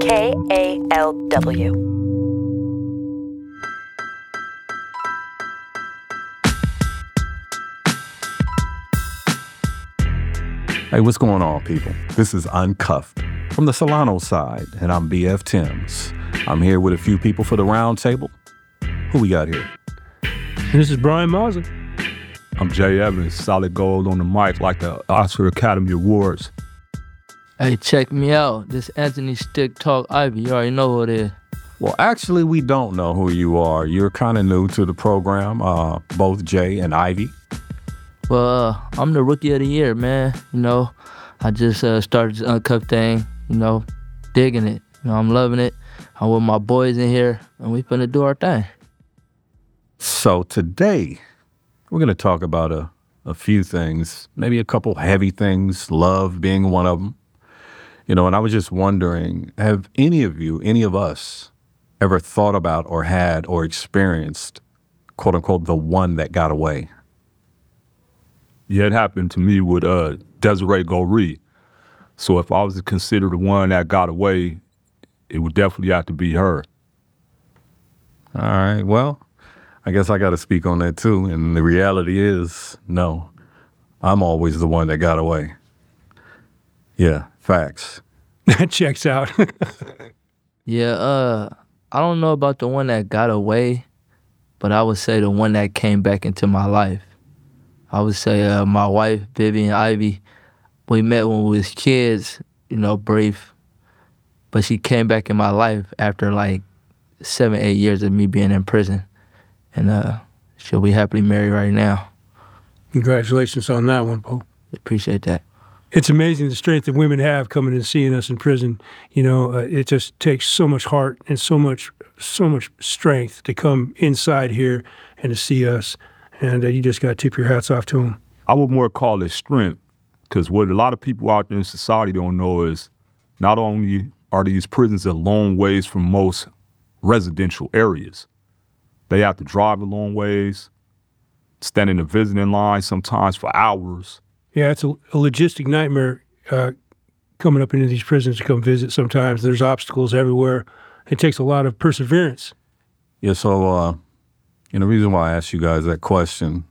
K A L W. Hey, what's going on, people? This is Uncuffed from the Solano side, and I'm BF Timms. I'm here with a few people for the roundtable. Who we got here? This is Brian Mazza. I'm Jay Evans, solid gold on the mic like the Oscar Academy Awards. Hey, check me out. This Anthony Stick Talk Ivy. You already know who it is. Well, actually, we don't know who you are. You're kind of new to the program, uh, both Jay and Ivy. Well, uh, I'm the rookie of the year, man. You know, I just uh, started this uncuffed thing. You know, digging it. You know, I'm loving it. I'm with my boys in here, and we finna do our thing. So today, we're going to talk about a, a few things, maybe a couple heavy things, love being one of them. You know, and I was just wondering have any of you, any of us, ever thought about or had or experienced, quote unquote, the one that got away? Yeah, it happened to me with uh, Desiree Goree. So if I was to consider the one that got away, it would definitely have to be her. All right. Well, I guess I got to speak on that too. And the reality is, no, I'm always the one that got away. Yeah, facts. That checks out. Yeah, uh, I don't know about the one that got away, but I would say the one that came back into my life. I would say uh, my wife, Vivian Ivy, we met when we was kids, you know, brief. But she came back in my life after like seven, eight years of me being in prison. And uh, she'll be happily married right now. Congratulations on that one, Pope. Appreciate that. It's amazing the strength that women have coming and seeing us in prison. You know, uh, it just takes so much heart and so much, so much strength to come inside here and to see us. And uh, you just got to tip your hats off to them. I would more call it strength because what a lot of people out there in society don't know is not only are these prisons a long ways from most residential areas, they have to drive a long ways, stand in a visiting line sometimes for hours. Yeah, it's a, a logistic nightmare uh, coming up into these prisons to come visit sometimes. There's obstacles everywhere. It takes a lot of perseverance. Yeah, so, uh, and the reason why I asked you guys that question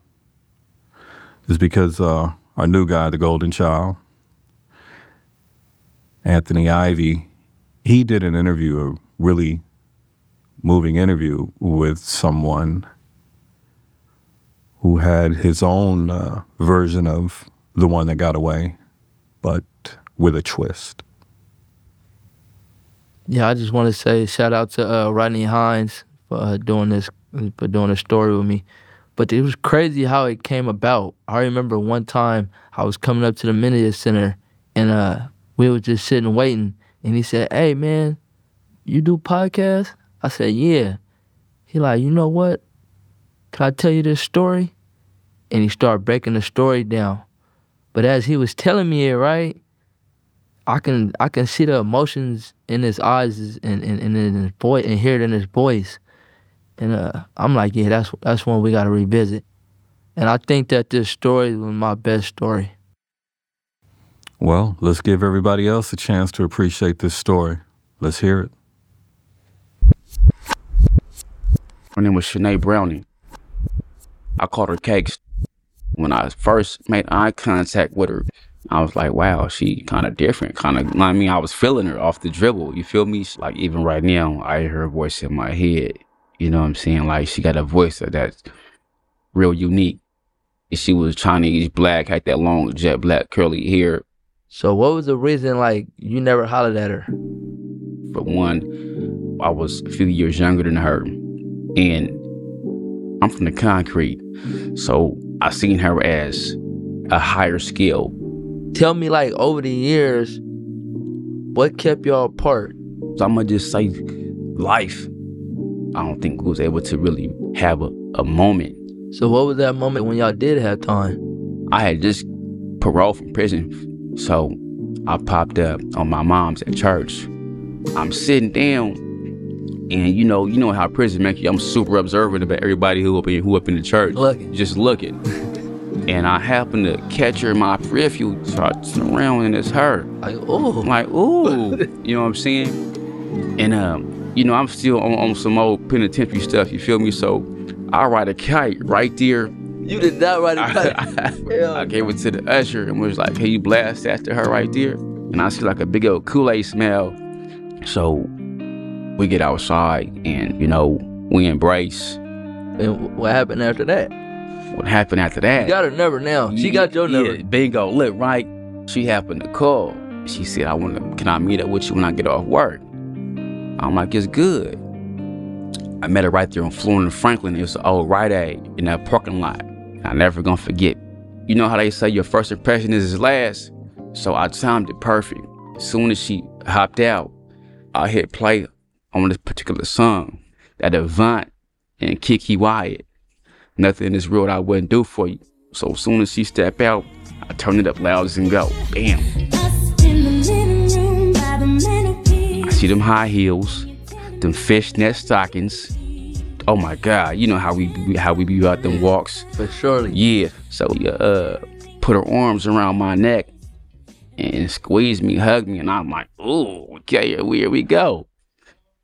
is because uh, our new guy, the Golden Child, Anthony Ivy, he did an interview, a really moving interview with someone who had his own uh, version of the one that got away, but with a twist. Yeah, I just want to say shout out to uh, Rodney Hines for uh, doing this, for doing a story with me. But it was crazy how it came about. I remember one time I was coming up to the Media Center and uh, we were just sitting waiting, and he said, "Hey man, you do podcasts?" I said, "Yeah." He like, you know what? Can I tell you this story? And he started breaking the story down. But as he was telling me it, right, I can I can see the emotions in his eyes and, and, and in his voice and hear it in his voice. And uh, I'm like, yeah, that's that's one we gotta revisit. And I think that this story was my best story. Well, let's give everybody else a chance to appreciate this story. Let's hear it. Her name was Shanae Browning. I called her Cakes. When I first made eye contact with her, I was like, wow, she kind of different. Kind of, I mean, I was feeling her off the dribble. You feel me? Like, even right now, I hear her voice in my head. You know what I'm saying? Like, she got a voice that's real unique. She was Chinese black, had that long jet black curly hair. So what was the reason like you never hollered at her? For one, I was a few years younger than her. And I'm from the concrete. So I seen her as a higher skill. Tell me like over the years, what kept y'all apart? So I'm gonna just say life. I don't think we was able to really have a, a moment. So what was that moment when y'all did have time? I had just paroled from prison. So I popped up on my mom's at church. I'm sitting down and you know, you know how prison make you. I'm super observant about everybody who up in who up in the church. Looking. Just looking. and I happened to catch her in my peripheral, so I turn around and it's her. Like, oh, I'm like, ooh, you know what I'm saying? And um, you know, I'm still on, on some old penitentiary stuff. You feel me? So I ride a kite right there. You did not write it. I, I gave it to the usher and was like, "Can you blast that to her right there?" And I see like a big old Kool Aid smell. So we get outside and you know we embrace. and what happened after that? What happened after that? You got her number now. She got your number. Yeah, bingo. Look, right? She happened to call. She said, I want to, can I meet up with you when I get off work? I'm like, it's good. I met her right there on Florin Franklin. It was an old Rite Aid in that parking lot. I never gonna forget. You know how they say your first impression is his last? So I timed it perfect. As soon as she hopped out, I hit play on this particular song that Avant and Keke Wyatt. Nothing in this world I wouldn't do for you. So as soon as she step out, I turn it up loud as and go. Bam. I see them high heels, them fishnet stockings. Oh my God, you know how we how we be out them walks. But surely. Yeah. So uh, put her arms around my neck and squeezed me, hugged me, and I'm like, ooh, okay, here we, here we go.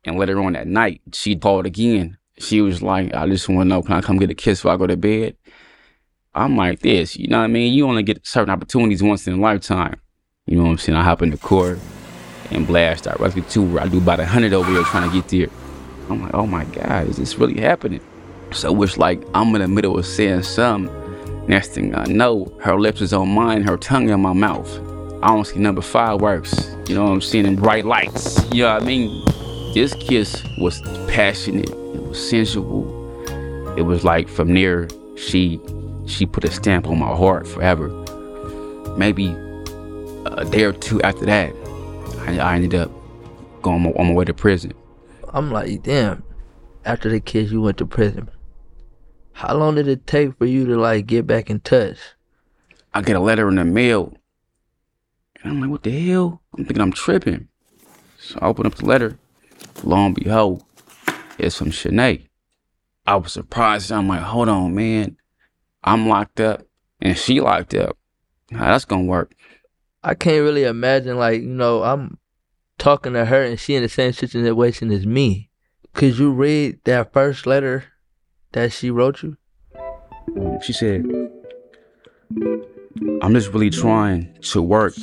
And later on that night, she called again. She was like, I just want to know, can I come get a kiss before I go to bed? I'm like this, you know what I mean? You only get certain opportunities once in a lifetime. You know what I'm saying? I hop in the car and blast directly to her. I do about a hundred over here trying to get there. I'm like, oh my God, is this really happening? So it's like I'm in the middle of saying something. Next thing I know, her lips is on mine, her tongue in my mouth. I don't see number fireworks. You know what I'm? And bright lights. You know what I mean? This kiss was passionate. It was sensual. It was like from there, she she put a stamp on my heart forever. Maybe a day or two after that, I, I ended up going on my, on my way to prison. I'm like, damn. After the kiss, you went to prison. How long did it take for you to like get back in touch? I get a letter in the mail. And I'm like, what the hell? I'm thinking I'm tripping. So I open up the letter. Lo and behold, it's from Shanae. I was surprised. I'm like, hold on, man. I'm locked up and she locked up. How that's gonna work? I can't really imagine like, you know, I'm talking to her and she in the same situation as me. Could you read that first letter that she wrote you? She said, I'm just really trying to work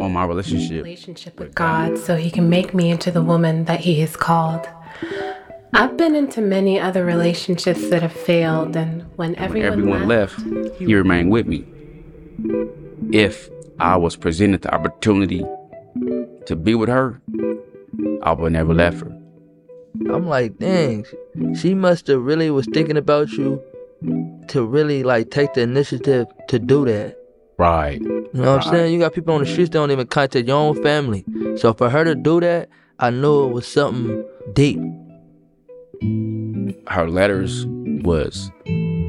on my relationship. relationship with God so he can make me into the woman that he has called. I've been into many other relationships that have failed, and when When everyone, everyone left, left, he remained with me. If I was presented the opportunity to be with her, I would never left her. I'm like, dang, she must have really was thinking about you to really like take the initiative to do that. Right. You know what I'm saying? You got people on the streets that don't even contact your own family. So for her to do that, I knew it was something deep. Her letters was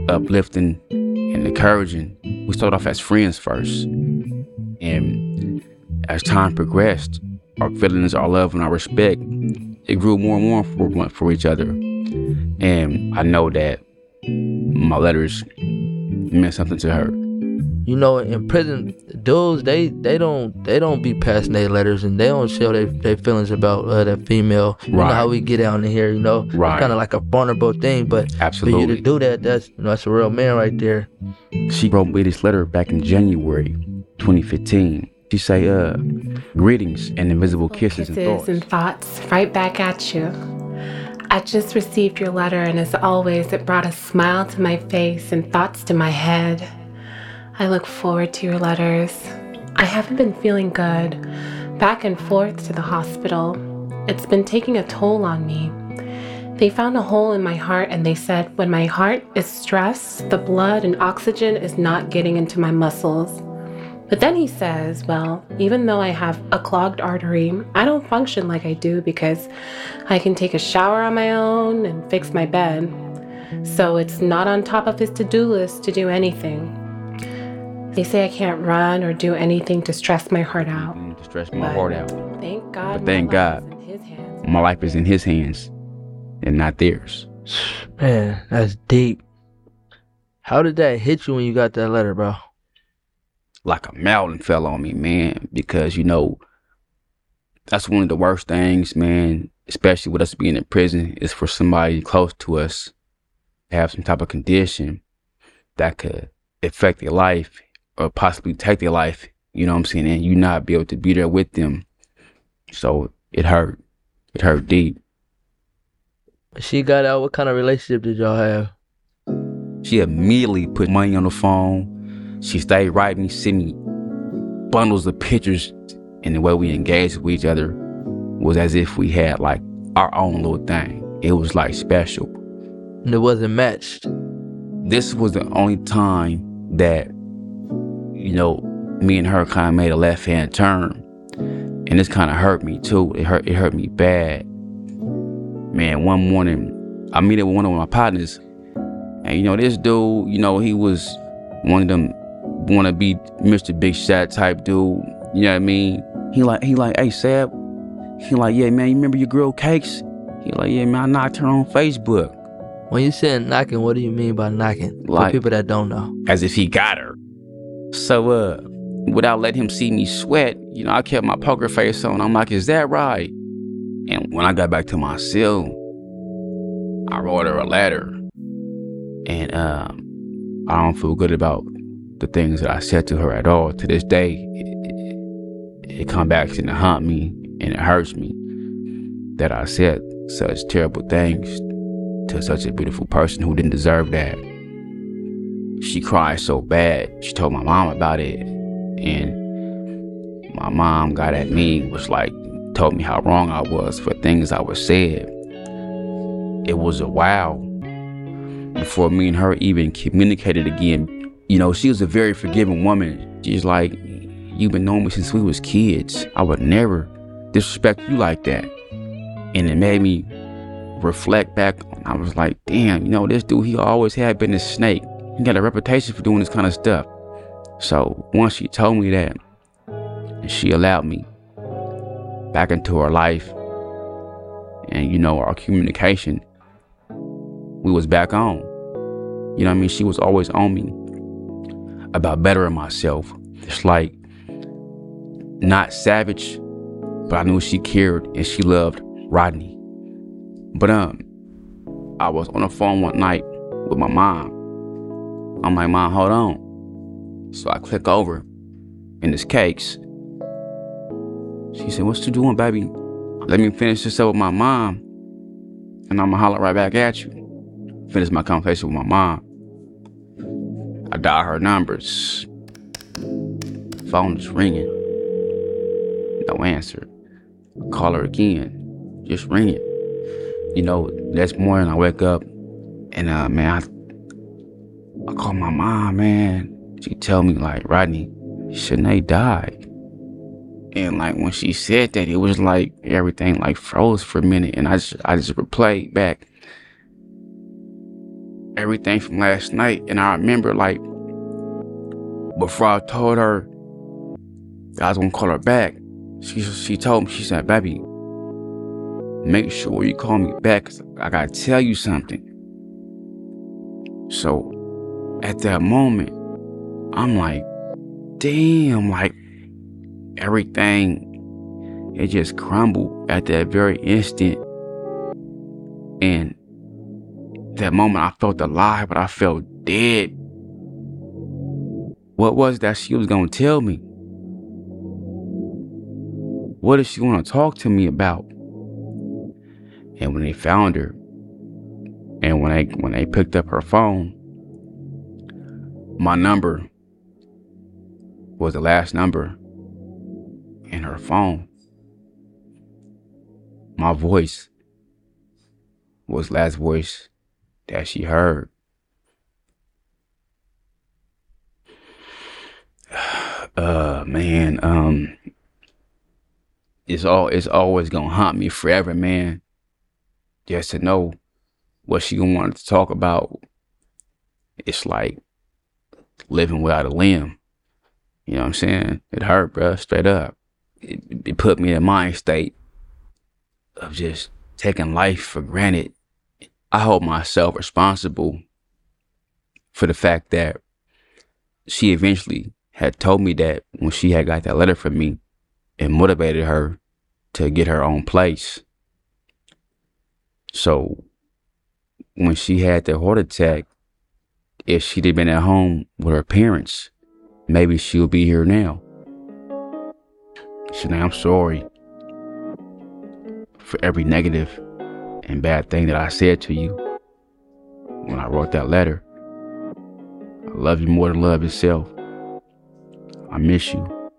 uplifting and encouraging. We started off as friends first. And as time progressed, our feelings, our love, and our respect, it grew more and more for, one- for each other. And I know that my letters meant something to her. You know, in prison, dudes they they don't they don't be passing their letters and they don't show their, their feelings about uh, that female. You know how we get down in here. You know, Right. kind of like a vulnerable thing. But for you to do that, that's you know that's a real man right there. She wrote me this letter back in January 2015. She say, uh, greetings and invisible kisses, and thoughts. and thoughts right back at you. I just received your letter, and as always, it brought a smile to my face and thoughts to my head. I look forward to your letters. I haven't been feeling good. Back and forth to the hospital. It's been taking a toll on me. They found a hole in my heart and they said when my heart is stressed, the blood and oxygen is not getting into my muscles. But then he says, well, even though I have a clogged artery, I don't function like I do because I can take a shower on my own and fix my bed. So it's not on top of his to do list to do anything. They say I can't run or do anything to stress my heart out. to stretch my heart out. Thank God. But thank God. is in his hands. My life is in his hands and not theirs. Man, that's deep. How did that hit you when you got that letter, bro? Like a mountain fell on me, man, because, you know, that's one of the worst things, man, especially with us being in prison, is for somebody close to us to have some type of condition that could affect their life or possibly take their life, you know what I'm saying, and you not be able to be there with them. So it hurt. It hurt deep. She got out. What kind of relationship did y'all have? She immediately put money on the phone. She stayed writing me, sending me bundles of pictures, and the way we engaged with each other was as if we had like our own little thing. It was like special. And it wasn't matched. This was the only time that, you know, me and her kind of made a left hand turn. And this kind of hurt me too. It hurt. It hurt me bad. Man, one morning I meet up with one of my partners, and you know this dude. You know he was one of them want to be Mr. Big Shot type dude. You know what I mean? He like he like, hey Sab. He like, yeah man, you remember your girl Cakes? He like, yeah man, I knocked her on Facebook. When you said knocking, what do you mean by knocking? Like- For people that don't know. as if he got her. So, uh, without letting him see me sweat, you know, I kept my poker face on. I'm like, is that right? And when I got back to my cell, I wrote her a letter. And um, I don't feel good about the things that I said to her at all. To this day, it, it, it come back and it haunt me and it hurts me that I said such terrible things to such a beautiful person who didn't deserve that she cried so bad. She told my mom about it, and my mom got at me, was like, told me how wrong I was for things I was said. It was a while before me and her even communicated again. You know, she was a very forgiving woman. She's like, you've been knowing me since we was kids. I would never disrespect you like that. And it made me reflect back. I was like, damn, you know, this dude, he always had been a snake. He got a reputation for doing this kind of stuff. So once she told me that, and she allowed me back into her life, and you know, our communication, we was back on. You know what I mean? She was always on me about bettering myself. It's like not savage, but I knew she cared and she loved Rodney. But um, I was on the phone one night with my mom. I'm like, Mom, hold on. So I click over, and it's cakes. She said, What you doing, baby? Let me finish this up with my mom, and I'm gonna holler right back at you. Finish my conversation with my mom. I dial her numbers. Phone is ringing. No answer. Call her again. Just ringing. You know, next morning I wake up and uh man, I I called my mom, man. She tell me like, Rodney, Shanae died. And like when she said that, it was like everything like froze for a minute, and I just I just replayed back everything from last night, and I remember like before I told her I was gonna call her back, she she told me she said, "Baby, make sure you call me back. I gotta tell you something." So at that moment, I'm like, damn, like everything, it just crumbled at that very instant. And that moment, I felt alive, but I felt dead. What was that she was gonna tell me? What is she gonna talk to me about? And when they found her, and when they when they picked up her phone, my number was the last number in her phone. My voice was last voice that she heard. Uh man, um it's all it's always gonna haunt me forever, man. Just to know what she wanted to talk about. It's like living without a limb. You know what I'm saying? It hurt, bro, straight up. It, it put me in a mind state of just taking life for granted. I hold myself responsible for the fact that she eventually had told me that when she had got that letter from me, it motivated her to get her own place. So when she had the heart attack, if she'd have been at home with her parents, maybe she'll be here now. Shanae, I'm sorry for every negative and bad thing that I said to you when I wrote that letter. I love you more than love itself. I miss you.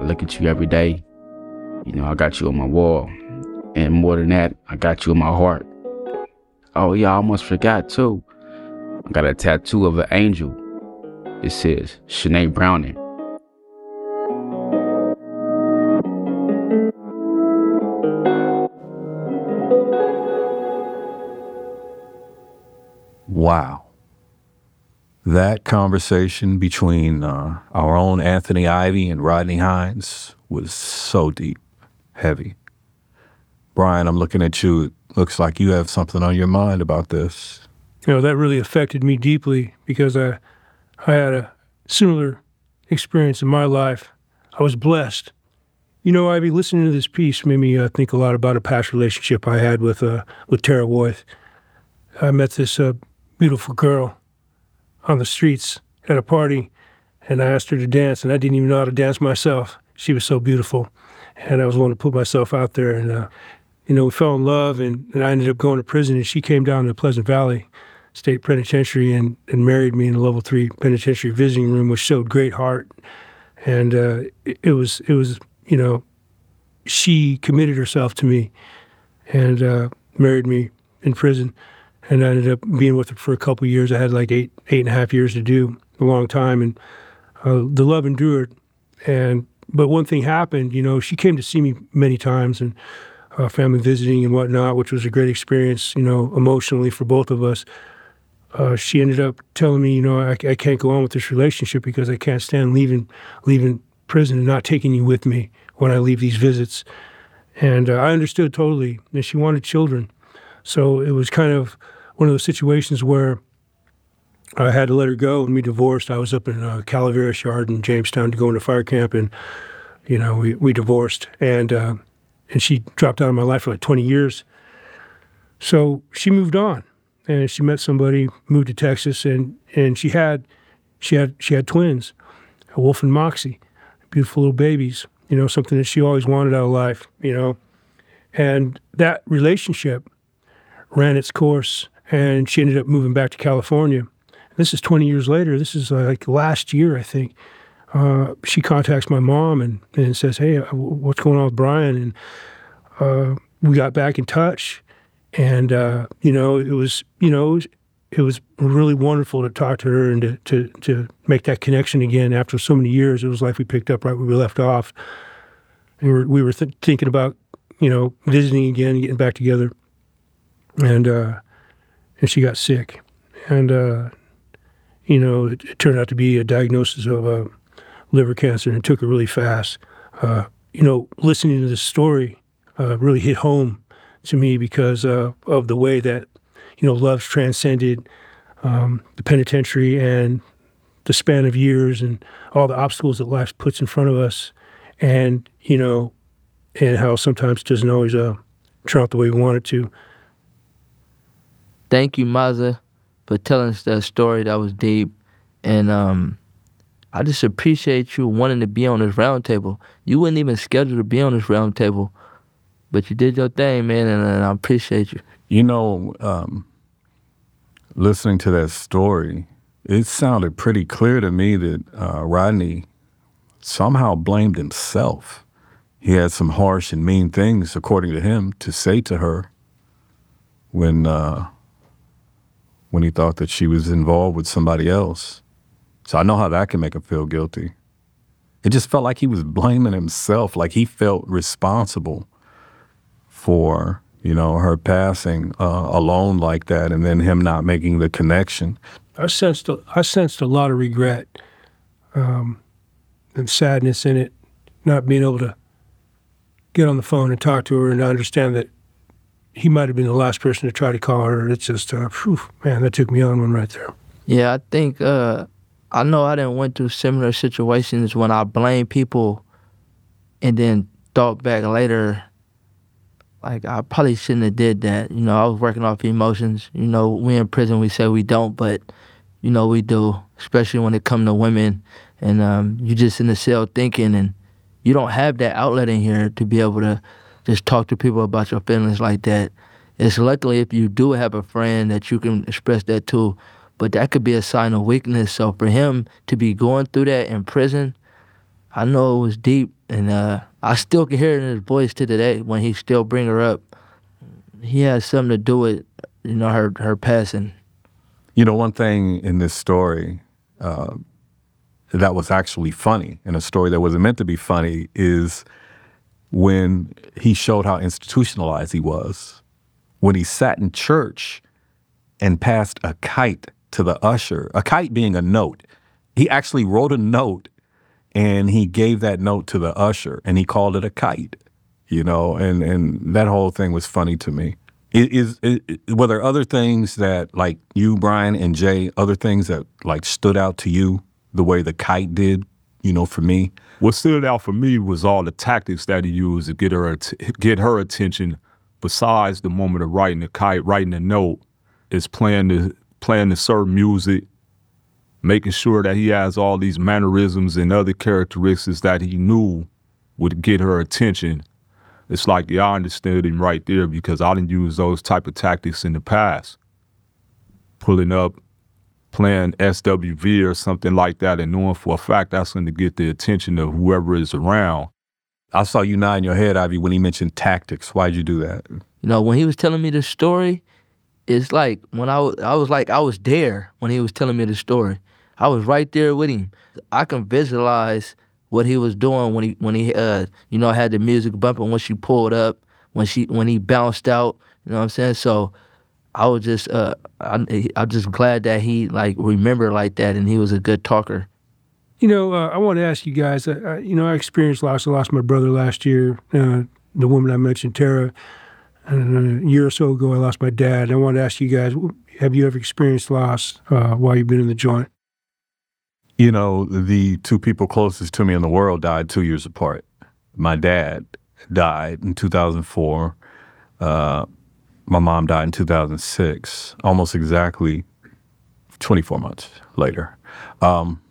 I look at you every day. You know, I got you on my wall. And more than that, I got you in my heart. Oh, yeah, I almost forgot too. I got a tattoo of an angel. It says Shanae Browning. Wow. That conversation between uh, our own Anthony Ivy and Rodney Hines was so deep, heavy. Brian, I'm looking at you. It looks like you have something on your mind about this. You know, that really affected me deeply because I, I had a similar experience in my life. I was blessed. You know, Ivy, listening to this piece made me uh, think a lot about a past relationship I had with uh, with Tara Woith. I met this uh, beautiful girl on the streets at a party, and I asked her to dance, and I didn't even know how to dance myself. She was so beautiful, and I was willing to put myself out there. And uh, you know, we fell in love, and, and I ended up going to prison. And she came down to Pleasant Valley State Penitentiary and, and married me in a level three penitentiary visiting room, which showed great heart. And uh, it, it was it was you know, she committed herself to me, and uh, married me in prison and I ended up being with her for a couple years. I had like eight eight and a half years to do, a long time, and uh, the love endured. And but one thing happened, you know, she came to see me many times and uh, family visiting and whatnot, which was a great experience, you know, emotionally for both of us. Uh, she ended up telling me, you know, I, I can't go on with this relationship because I can't stand leaving leaving prison and not taking you with me when I leave these visits. And uh, I understood totally. And she wanted children. So it was kind of one of those situations where I had to let her go and we divorced. I was up in uh, Calaveras Yard in Jamestown to go into fire camp, and you know we, we divorced, and uh, and she dropped out of my life for like 20 years. So she moved on, and she met somebody, moved to Texas, and and she had she had she had twins, a Wolf and Moxie, beautiful little babies. You know something that she always wanted out of life. You know, and that relationship ran its course and she ended up moving back to California. This is 20 years later. This is like last year, I think. Uh, she contacts my mom and, and says, "Hey, uh, what's going on with Brian?" And uh, we got back in touch, and uh, you know, it was you know, it was, it really wonderful to talk to her and to, to to make that connection again after so many years. It was like we picked up right where we left off, and we were, we were th- thinking about you know visiting again, getting back together, and uh, and she got sick. And, uh, you know, it, it, turned out to be a diagnosis of uh, liver cancer and it took her really fast. Uh, you know, listening to this story uh, really hit home to me because uh, of the way that, you know, love's transcended um, the penitentiary and the span of years and all the obstacles that life puts in front of us. And, you know, and how sometimes it doesn't always uh, turn out the way we want it to. Thank you, Mazza, for telling us that story. That was deep. And um, I just appreciate you wanting to be on this roundtable. You weren't even scheduled to be on this roundtable, but you did your thing, man, and, and I appreciate you. You know, um, listening to that story, it sounded pretty clear to me that uh, Rodney somehow blamed himself. He had some harsh and mean things, according to him, to say to her when uh, when he thought that she was involved with somebody else. So I know how that can make him feel guilty. It just felt like he was blaming himself, like he felt responsible for, you know, her passing uh, alone like that and then him not making the connection. I sensed a, I sensed a lot of regret um, and sadness in it, not being able to get on the phone and talk to her and understand that he might have been the last person to try to call her. It's just, uh, whew, man, that took me on one right there. Yeah, I think uh, I know I didn't went through similar situations when I blame people, and then thought back later like I probably shouldn't have did that. You know, I was working off emotions. You know, we in prison we say we don't, but you know we do, especially when it come to women. And um, you just in the cell thinking, and you don't have that outlet in here to be able to just talk to people about your feelings like that. It's luckily if you do have a friend that you can express that to, but that could be a sign of weakness. So for him to be going through that in prison, I know it was deep, and uh, I still can hear it in his voice to today when he still bring her up. He has something to do with, you know, her her passing. You know, one thing in this story uh, that was actually funny, in a story that wasn't meant to be funny, is when he showed how institutionalized he was. When he sat in church and passed a kite to the usher, a kite being a note. He actually wrote a note and he gave that note to the usher and he called it a kite you know and and that whole thing was funny to me. Is, is, were there other things that like you brian and jay other things that like stood out to you the way the kite did you know for me? What stood out for me was all the tactics that he used to get her get her attention besides the moment of writing the kite writing the note is playing the playing the certain music making sure that he has all these mannerisms and other characteristics that he knew would get her attention. It's like, yeah, I understood him right there because I didn't use those type of tactics in the past. Pulling up, playing SWV or something like that and knowing for a fact that's going to get the attention of whoever is around. I saw you nod in your head, Ivy, when he mentioned tactics. Why'd you do that? You know, when he was telling me the story, it's like when I was, I was like, I was there when he was telling me the story. I was right there with him. I can visualize what he was doing when he when he uh you know had the music bumping when she pulled up when she when he bounced out. You know what I'm saying? So I was just uh I I'm just glad that he like remembered like that and he was a good talker. You know, uh, I want to ask you guys. Uh, you know, I experienced loss. I lost my brother last year. Uh, the woman I mentioned, Tara. And a year or so ago, I lost my dad. I want to ask you guys: Have you ever experienced loss uh, while you've been in the joint? You know, the two people closest to me in the world died two years apart. My dad died in 2004. Uh, my mom died in 2006, almost exactly 24 months later. Um,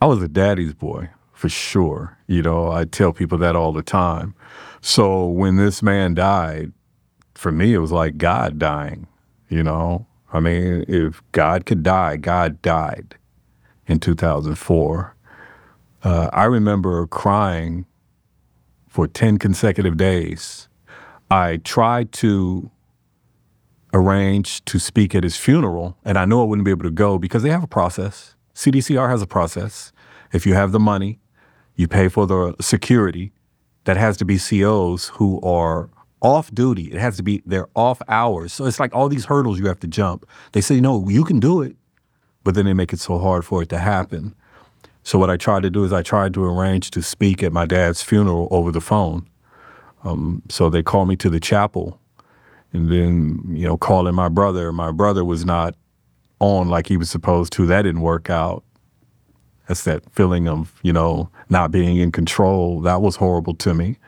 I was a daddy's boy for sure. You know, I tell people that all the time. So when this man died, for me, it was like God dying, you know? I mean, if God could die, God died in 2004. Uh, I remember crying for 10 consecutive days. I tried to arrange to speak at his funeral, and I knew I wouldn't be able to go because they have a process. CDCR has a process. If you have the money, you pay for the security. That has to be COs who are off duty. It has to be their off hours. So it's like all these hurdles you have to jump. They say, no, you can do it, but then they make it so hard for it to happen. So what I tried to do is I tried to arrange to speak at my dad's funeral over the phone. Um, so they called me to the chapel, and then you know calling my brother. My brother was not on like he was supposed to. That didn't work out. That's that feeling of you know not being in control. That was horrible to me.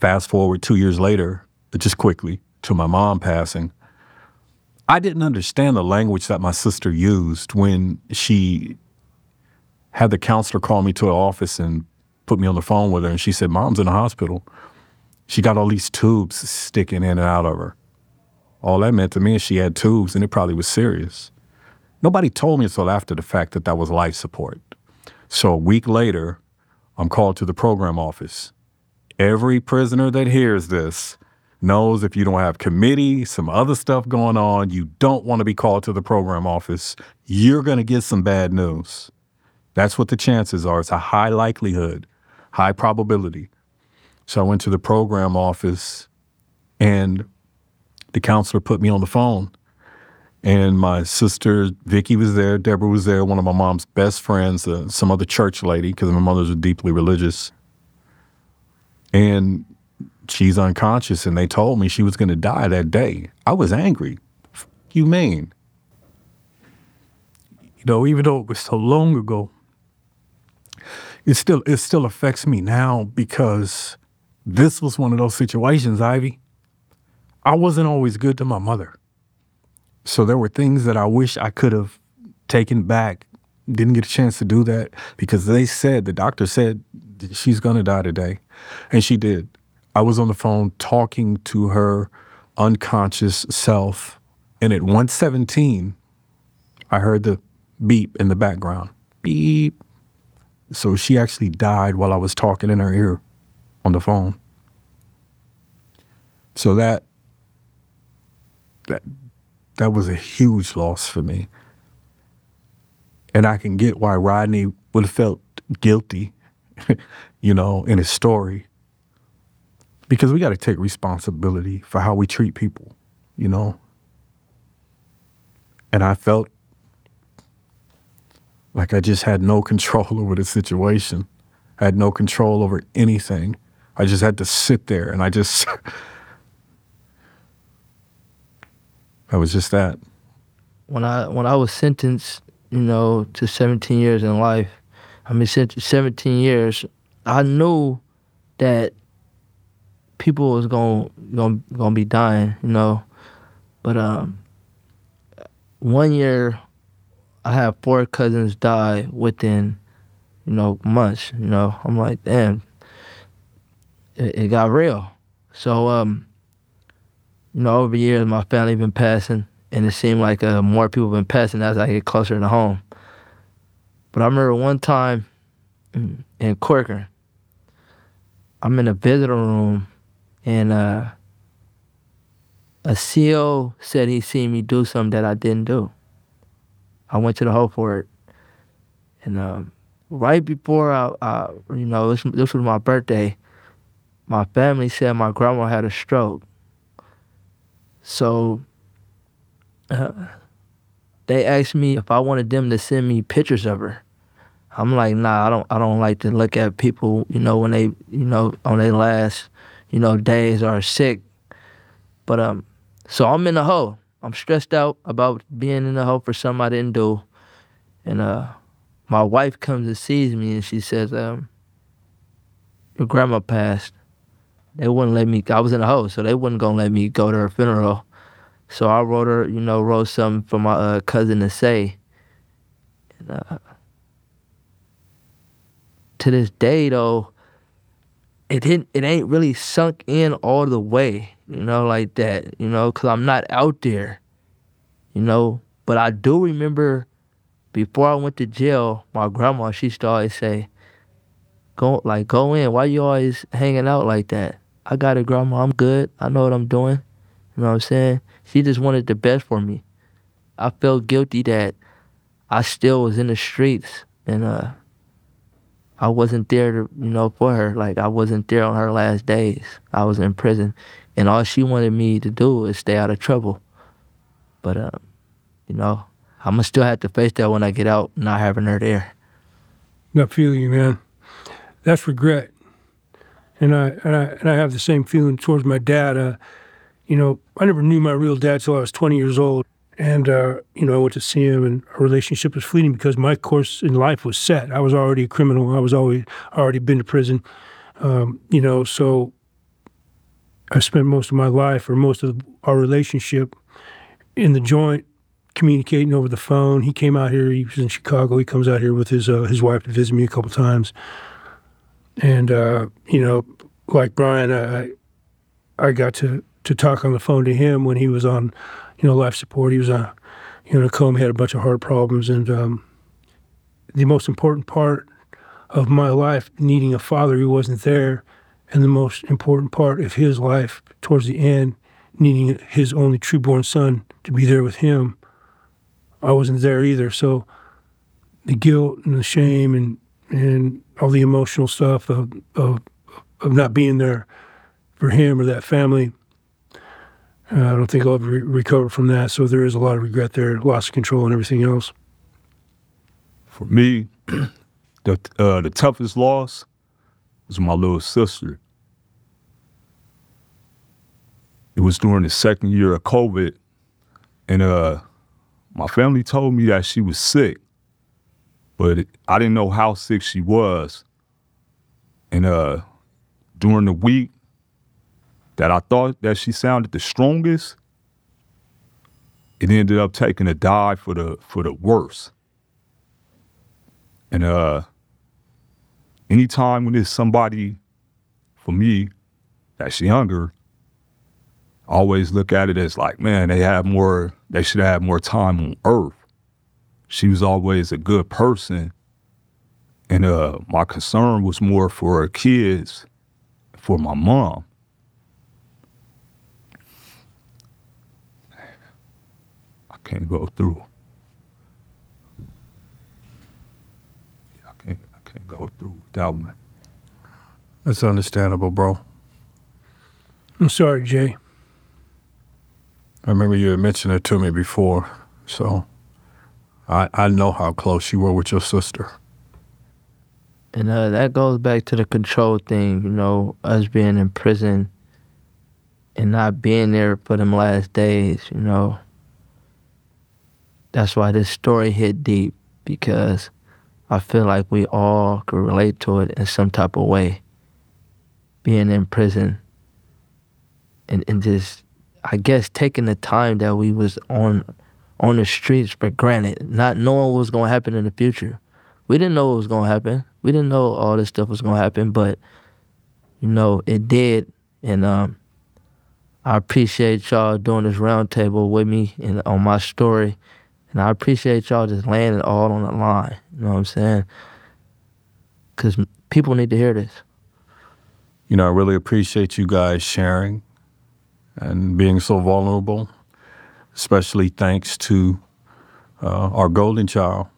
Fast forward two years later, uh, just quickly, to my mom passing. I didn't understand the language that my sister used when she had the counselor call me to her office and put me on the phone with her. And she said, Mom's in the hospital. She got all these tubes sticking in and out of her. All that meant to me is she had tubes and it probably was serious. Nobody told me until after the fact that that was life support. So a week later, I'm called to the program office every prisoner that hears this knows if you don't have committee, some other stuff going on, you don't want to be called to the program office, you're going to get some bad news. That's what the chances are. It's a high likelihood, high probability. So I went to the program office and the counselor put me on the phone. And my sister Vicky was there, Deborah was there, one of my mom's best friends, uh, some other church lady, because my mother's deeply religious and she's unconscious and they told me she was going to die that day i was angry you mean you know even though it was so long ago it still it still affects me now because this was one of those situations, Ivy. I wasn't always good to my mother. So there were things that I wish I could have taken back. Didn't get a chance to do that because they said, the doctor said, she's going to die today. And she did. I was on the phone talking to her unconscious self. And at 117, I heard the beep in the background. Beep. So she actually died while I was talking in her ear on the phone. So that that that was a huge loss for me. And I can get why Rodney would have felt guilty, you know, in his story. Because we got to take responsibility for how we treat people, you know. And I felt like I just had no control over the situation. I had no control over anything. I just had to sit there and I just I was just that. When I when I was sentenced, you know, to 17 years in life, I mean, since 17 years, I knew that people was gonna going to be dying, you know. But um, one year, I had four cousins die within, you know, months. You know, I'm like, damn, it, it got real. So um, you know, over the years, my family been passing, and it seemed like uh, more people been passing as I get closer to home. But I remember one time in, Corcoran, I'm in a visitor room, and uh, a CO said he seen me do something that I didn't do. I went to the hole for it, and um, right before I, I you know, this, this was my birthday. My family said my grandma had a stroke so uh, they asked me if I wanted them to send me pictures of her. I'm like, nah, I don't. I don't like to look at people, you know, when they, you know, on their last, you know, days are sick. But um, so I'm in the hole. I'm stressed out about being in the hole for something I didn't do, and uh, my wife comes and sees me and she says, um, your grandma passed they wouldn't let me. I was in a hole, so they wouldn't gonna let me go to her funeral. So I wrote her, you know, wrote something for my uh, cousin to say. And, uh, to this day, though, it didn't. It ain't really sunk in all the way, you know, like that, you know, because I'm not out there, you know. But I do remember before I went to jail, my grandma she used to always say, "Go like go in. Why you always hanging out like that?" I got it, grandma. I'm good. I know what I'm doing. You know what I'm saying? She just wanted the best for me. I felt guilty that I still was in the streets and uh I wasn't there to you know for her. Like I wasn't there on her last days. I was in prison, and all she wanted me to do was stay out of trouble. But um, you know, I'm gonna still have to face that when I get out, not having her there. Not feeling you, man. That's regret and I and I and I have the same feeling towards my dad. Uh, you know, I never knew my real dad till I was 20 years old, and uh, you know, I went to see him, and our relationship was fleeting because my course in life was set. I was already a criminal. I was always already been to prison. Um, you know, so I spent most of my life, or most of our relationship, in the joint, communicating over the phone. He came out here. He was in Chicago. He comes out here with his uh, his wife to visit me a couple times. And uh, you know, like Brian, I I got to to talk on the phone to him when he was on, you know, life support. He was a, you know, coma. Had a bunch of heart problems, and um, the most important part of my life, needing a father who wasn't there, and the most important part of his life towards the end, needing his only true-born son to be there with him. I wasn't there either, so the guilt and the shame and and all the emotional stuff of, of, of not being there for him or that family. Uh, I don't think I'll re- recover from that. So there is a lot of regret there, loss of control, and everything else. For me, the uh, the toughest loss was my little sister. It was during the second year of COVID, and uh, my family told me that she was sick but I didn't know how sick she was. And uh, during the week that I thought that she sounded the strongest, it ended up taking a dive for the for the worse. And uh anytime when there's somebody for me that's younger, I always look at it as like, man, they have more they should have more time on earth. She was always a good person. And uh my concern was more for her kids, for my mom. I can't go through. I can't I can't go through without me. That's understandable, bro. I'm sorry, Jay. I remember you had mentioned it to me before, so I I know how close you were with your sister. And uh, that goes back to the control thing, you know, us being in prison and not being there for them last days, you know. That's why this story hit deep because I feel like we all could relate to it in some type of way. Being in prison and, and just I guess taking the time that we was on on the streets for granted, not knowing what was gonna happen in the future. We didn't know what was gonna happen. We didn't know all this stuff was gonna happen, but you know, it did. And um I appreciate y'all doing this roundtable with me and on my story. And I appreciate y'all just laying it all on the line. You know what I'm saying? Because people need to hear this. You know, I really appreciate you guys sharing and being so vulnerable, especially thanks to uh, our golden child,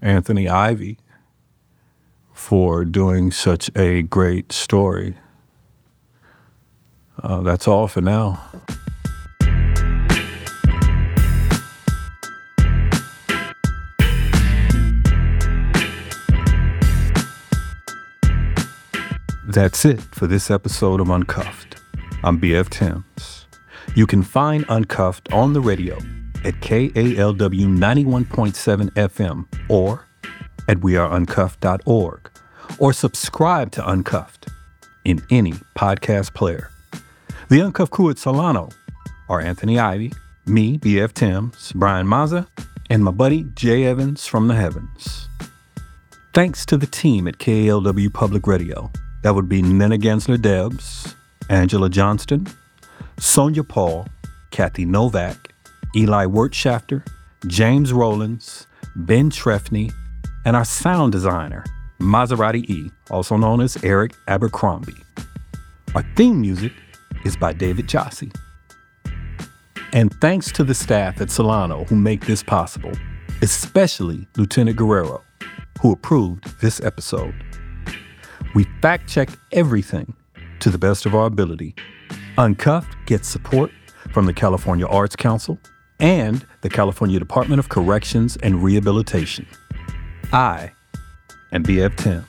Anthony Ivy, for doing such a great story. Uh, that's all for now. That's it for this episode of Uncuffed. I'm BF Timms. You can find Uncuffed on the radio at KALW 91.7 FM or at weareuncuffed.org or subscribe to Uncuffed in any podcast player. The Uncuffed crew at Solano are Anthony Ivy, me, BF Timms, Brian Mazza, and my buddy Jay Evans from the Heavens. Thanks to the team at KALW Public Radio. That would be Nina Gensler Debs, Angela Johnston, Sonia Paul, Kathy Novak, Eli Wirtschafter, James Rollins, Ben Trefny, and our sound designer, Maserati E, also known as Eric Abercrombie. Our theme music is by David Jassy. And thanks to the staff at Solano who make this possible, especially Lieutenant Guerrero, who approved this episode. We fact check everything to the best of our ability. Uncuffed gets support from the California Arts Council and the California Department of Corrections and Rehabilitation. I am BF Tim.